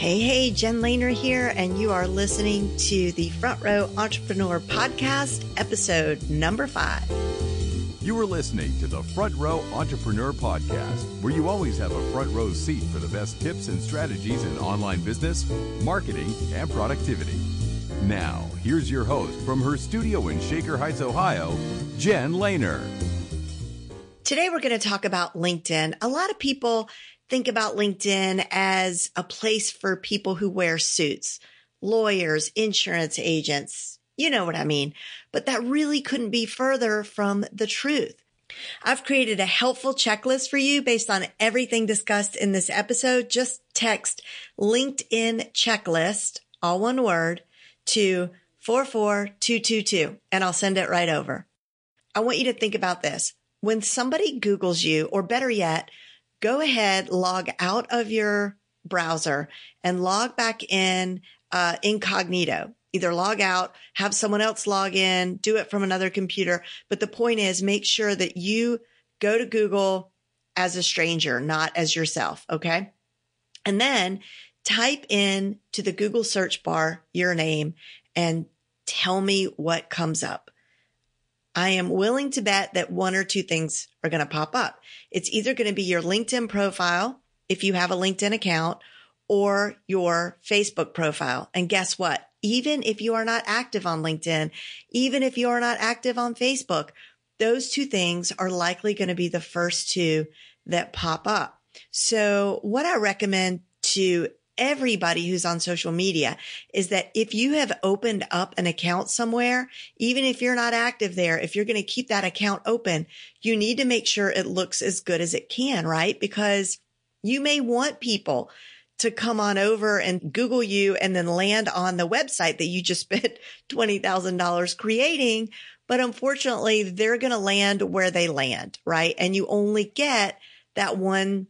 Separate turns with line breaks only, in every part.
Hey, hey, Jen Lehner here, and you are listening to the Front Row Entrepreneur Podcast, episode number five.
You are listening to the Front Row Entrepreneur Podcast, where you always have a front row seat for the best tips and strategies in online business, marketing, and productivity. Now, here's your host from her studio in Shaker Heights, Ohio, Jen Lehner.
Today, we're going to talk about LinkedIn. A lot of people think about LinkedIn as a place for people who wear suits, lawyers, insurance agents, you know what I mean. But that really couldn't be further from the truth. I've created a helpful checklist for you based on everything discussed in this episode. Just text LinkedIn checklist, all one word, to 44222 and I'll send it right over. I want you to think about this. When somebody Googles you, or better yet, go ahead, log out of your browser and log back in uh, incognito either log out, have someone else log in, do it from another computer. But the point is make sure that you go to Google as a stranger, not as yourself. Okay. And then type in to the Google search bar your name and tell me what comes up. I am willing to bet that one or two things are going to pop up. It's either going to be your LinkedIn profile, if you have a LinkedIn account, or your Facebook profile. And guess what? even if you are not active on LinkedIn, even if you are not active on Facebook, those two things are likely going to be the first two that pop up. So what I recommend to everybody who's on social media is that if you have opened up an account somewhere, even if you're not active there, if you're going to keep that account open, you need to make sure it looks as good as it can, right? Because you may want people to come on over and Google you and then land on the website that you just spent $20,000 creating. But unfortunately, they're going to land where they land, right? And you only get that one,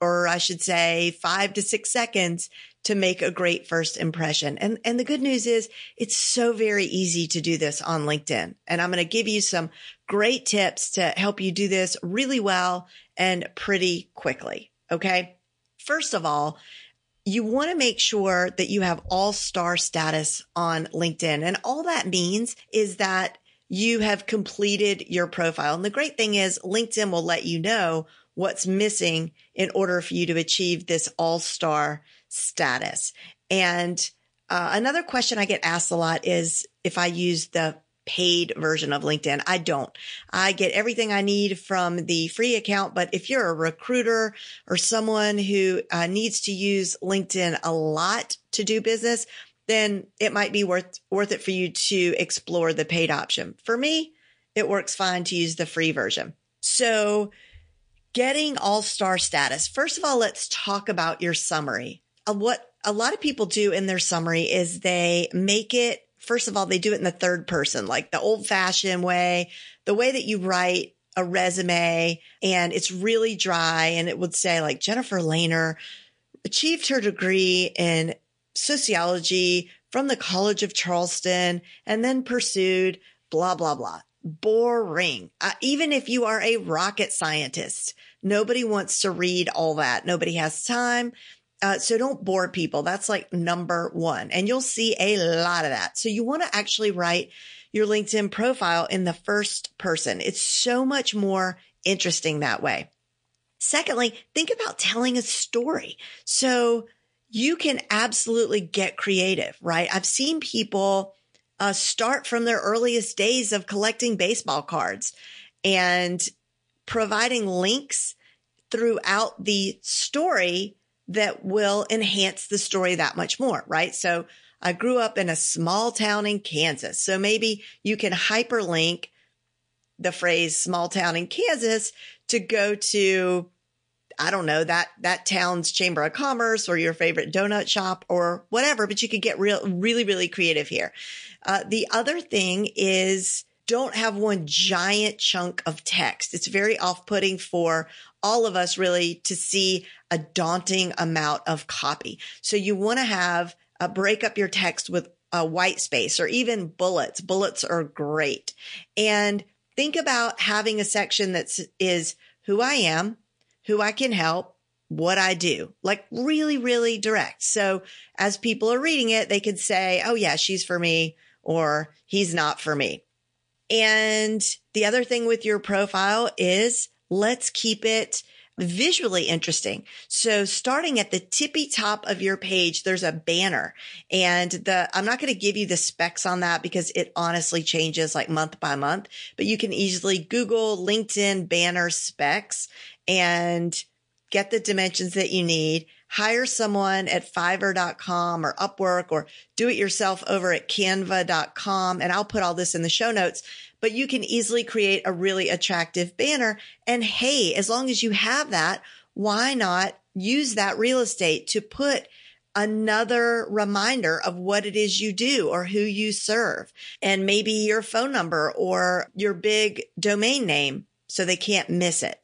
or I should say five to six seconds to make a great first impression. And, and the good news is it's so very easy to do this on LinkedIn. And I'm going to give you some great tips to help you do this really well and pretty quickly. Okay. First of all, you want to make sure that you have all star status on LinkedIn. And all that means is that you have completed your profile. And the great thing is LinkedIn will let you know what's missing in order for you to achieve this all star status. And uh, another question I get asked a lot is if I use the paid version of LinkedIn. I don't. I get everything I need from the free account. But if you're a recruiter or someone who uh, needs to use LinkedIn a lot to do business, then it might be worth, worth it for you to explore the paid option. For me, it works fine to use the free version. So getting all star status. First of all, let's talk about your summary. Uh, what a lot of people do in their summary is they make it first of all, they do it in the third person, like the old fashioned way, the way that you write a resume and it's really dry. And it would say like Jennifer Lehner achieved her degree in sociology from the College of Charleston and then pursued blah, blah, blah. Boring. Uh, even if you are a rocket scientist, nobody wants to read all that. Nobody has time. Uh, so don't bore people. That's like number one. And you'll see a lot of that. So you want to actually write your LinkedIn profile in the first person. It's so much more interesting that way. Secondly, think about telling a story. So you can absolutely get creative, right? I've seen people uh, start from their earliest days of collecting baseball cards and providing links throughout the story that will enhance the story that much more, right? So I grew up in a small town in Kansas. So maybe you can hyperlink the phrase small town in Kansas to go to I don't know that that town's chamber of commerce or your favorite donut shop or whatever, but you could get real, really, really creative here. Uh, the other thing is don't have one giant chunk of text. It's very off putting for all of us really to see a daunting amount of copy. So you want to have a uh, break up your text with a white space or even bullets. Bullets are great. And think about having a section that is who I am, who I can help, what I do, like really, really direct. So as people are reading it, they could say, Oh yeah, she's for me or he's not for me. And the other thing with your profile is let's keep it visually interesting. So starting at the tippy top of your page, there's a banner and the, I'm not going to give you the specs on that because it honestly changes like month by month, but you can easily Google LinkedIn banner specs and get the dimensions that you need. Hire someone at fiverr.com or Upwork or do it yourself over at canva.com. And I'll put all this in the show notes, but you can easily create a really attractive banner. And hey, as long as you have that, why not use that real estate to put another reminder of what it is you do or who you serve and maybe your phone number or your big domain name so they can't miss it.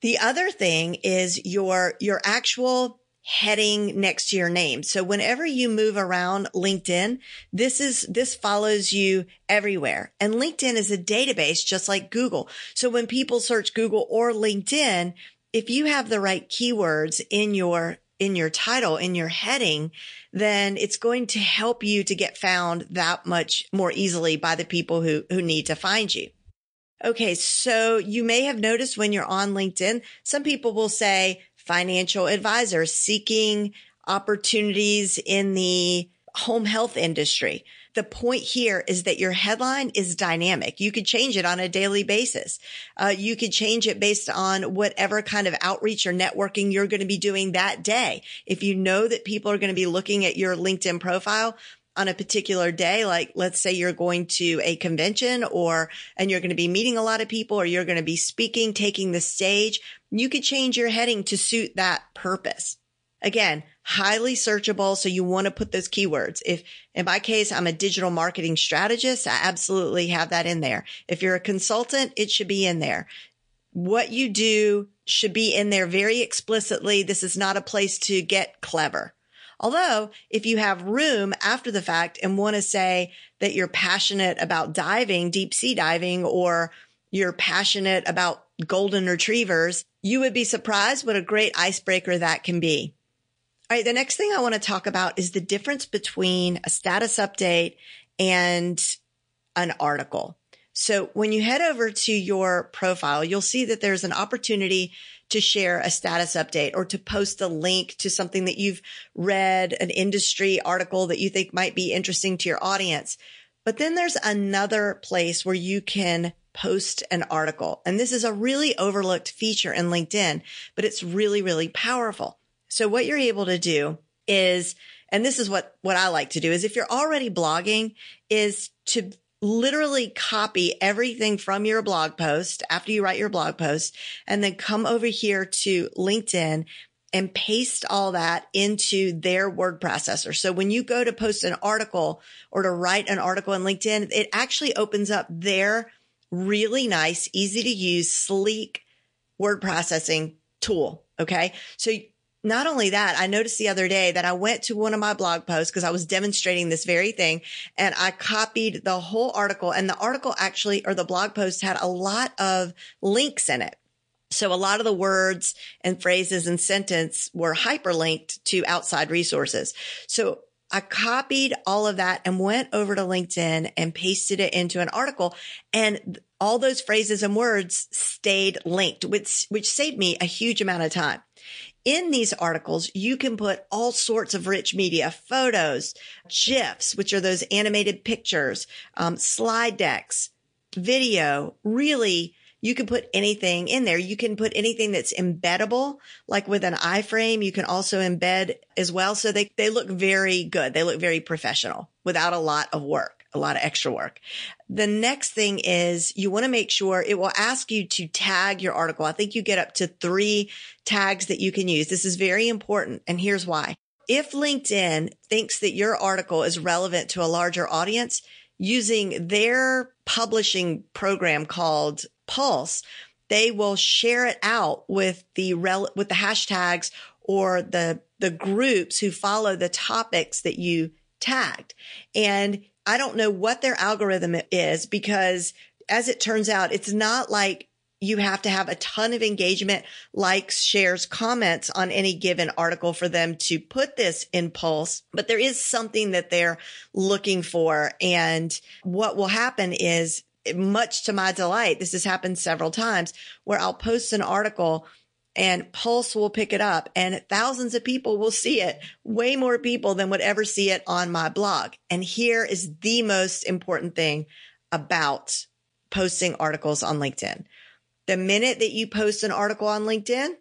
The other thing is your, your actual heading next to your name. So whenever you move around LinkedIn, this is, this follows you everywhere. And LinkedIn is a database just like Google. So when people search Google or LinkedIn, if you have the right keywords in your in your title, in your heading, then it's going to help you to get found that much more easily by the people who, who need to find you. Okay. So you may have noticed when you're on LinkedIn, some people will say financial advisor seeking opportunities in the home health industry. The point here is that your headline is dynamic. You could change it on a daily basis. Uh, you could change it based on whatever kind of outreach or networking you're going to be doing that day. If you know that people are going to be looking at your LinkedIn profile, on a particular day, like let's say you're going to a convention or, and you're going to be meeting a lot of people or you're going to be speaking, taking the stage, you could change your heading to suit that purpose. Again, highly searchable. So you want to put those keywords. If in my case, I'm a digital marketing strategist, I absolutely have that in there. If you're a consultant, it should be in there. What you do should be in there very explicitly. This is not a place to get clever. Although if you have room after the fact and want to say that you're passionate about diving, deep sea diving, or you're passionate about golden retrievers, you would be surprised what a great icebreaker that can be. All right. The next thing I want to talk about is the difference between a status update and an article. So when you head over to your profile, you'll see that there's an opportunity to share a status update or to post a link to something that you've read, an industry article that you think might be interesting to your audience. But then there's another place where you can post an article. And this is a really overlooked feature in LinkedIn, but it's really, really powerful. So what you're able to do is, and this is what, what I like to do is if you're already blogging is to literally copy everything from your blog post after you write your blog post and then come over here to LinkedIn and paste all that into their word processor. So when you go to post an article or to write an article in LinkedIn, it actually opens up their really nice, easy to use, sleek word processing tool. Okay. So not only that, I noticed the other day that I went to one of my blog posts because I was demonstrating this very thing and I copied the whole article and the article actually, or the blog post had a lot of links in it. So a lot of the words and phrases and sentence were hyperlinked to outside resources. So I copied all of that and went over to LinkedIn and pasted it into an article and all those phrases and words stayed linked, which, which saved me a huge amount of time. In these articles, you can put all sorts of rich media, photos, GIFs, which are those animated pictures, um, slide decks, video, really you can put anything in there. You can put anything that's embeddable, like with an iframe. You can also embed as well. So they, they look very good. They look very professional without a lot of work, a lot of extra work. The next thing is you want to make sure it will ask you to tag your article. I think you get up to three tags that you can use. This is very important. And here's why. If LinkedIn thinks that your article is relevant to a larger audience, using their publishing program called Pulse, they will share it out with the rel- with the hashtags or the the groups who follow the topics that you tagged. And I don't know what their algorithm is because as it turns out, it's not like you have to have a ton of engagement, likes, shares, comments on any given article for them to put this in Pulse, but there is something that they're looking for. And what will happen is much to my delight, this has happened several times where I'll post an article and Pulse will pick it up and thousands of people will see it, way more people than would ever see it on my blog. And here is the most important thing about posting articles on LinkedIn. The minute that you post an article on LinkedIn,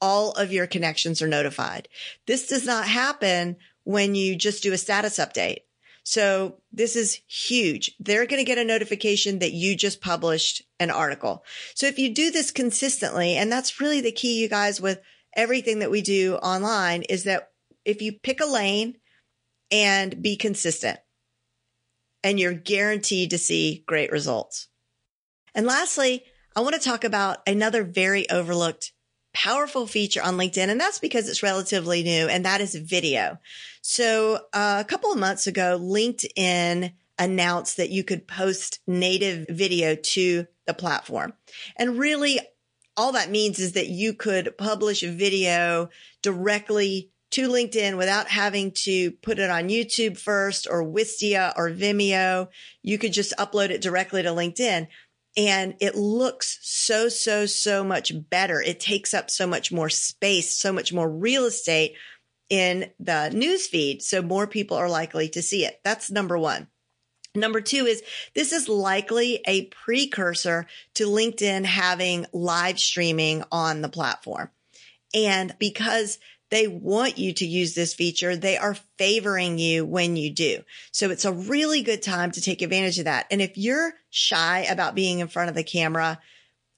all of your connections are notified. This does not happen when you just do a status update. So this is huge. They're going to get a notification that you just published an article. So if you do this consistently, and that's really the key, you guys, with everything that we do online is that if you pick a lane and be consistent and you're guaranteed to see great results. And lastly, I want to talk about another very overlooked powerful feature on LinkedIn. And that's because it's relatively new and that is video. So uh, a couple of months ago, LinkedIn announced that you could post native video to the platform. And really all that means is that you could publish a video directly to LinkedIn without having to put it on YouTube first or Wistia or Vimeo. You could just upload it directly to LinkedIn and it looks so, so, so much better. It takes up so much more space, so much more real estate in the news feed. So more people are likely to see it. That's number one. Number two is this is likely a precursor to LinkedIn having live streaming on the platform. And because they want you to use this feature. They are favoring you when you do. So it's a really good time to take advantage of that. And if you're shy about being in front of the camera,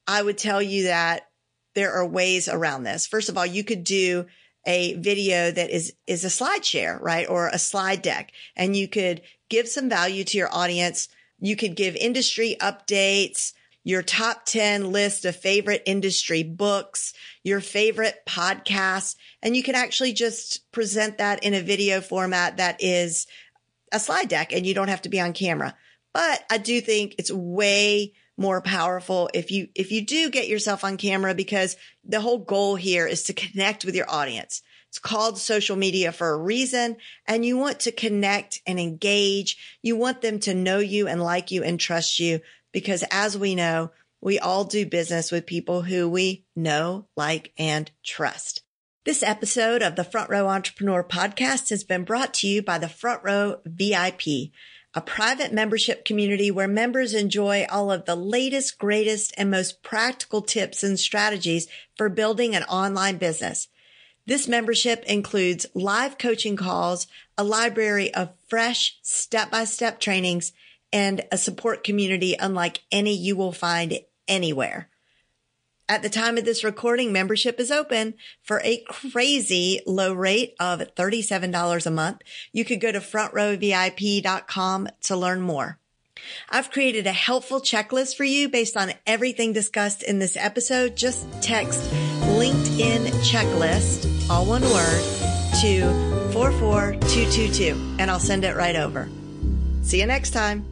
I would tell you that there are ways around this. First of all, you could do a video that is, is a slide share, right? Or a slide deck and you could give some value to your audience. You could give industry updates your top 10 list of favorite industry books, your favorite podcasts, and you can actually just present that in a video format that is a slide deck and you don't have to be on camera. But I do think it's way more powerful if you, if you do get yourself on camera because the whole goal here is to connect with your audience. It's called social media for a reason and you want to connect and engage. You want them to know you and like you and trust you because as we know, we all do business with people who we know, like, and trust. This episode of the Front Row Entrepreneur podcast has been brought to you by the Front Row VIP, a private membership community where members enjoy all of the latest, greatest, and most practical tips and strategies for building an online business. This membership includes live coaching calls, a library of fresh step-by-step trainings, and a support community unlike any you will find anywhere. At the time of this recording, membership is open for a crazy low rate of $37 a month. You could go to frontrowvip.com to learn more. I've created a helpful checklist for you based on everything discussed in this episode. Just text LinkedIn checklist, all one word, to 44222 and I'll send it right over. See you next time.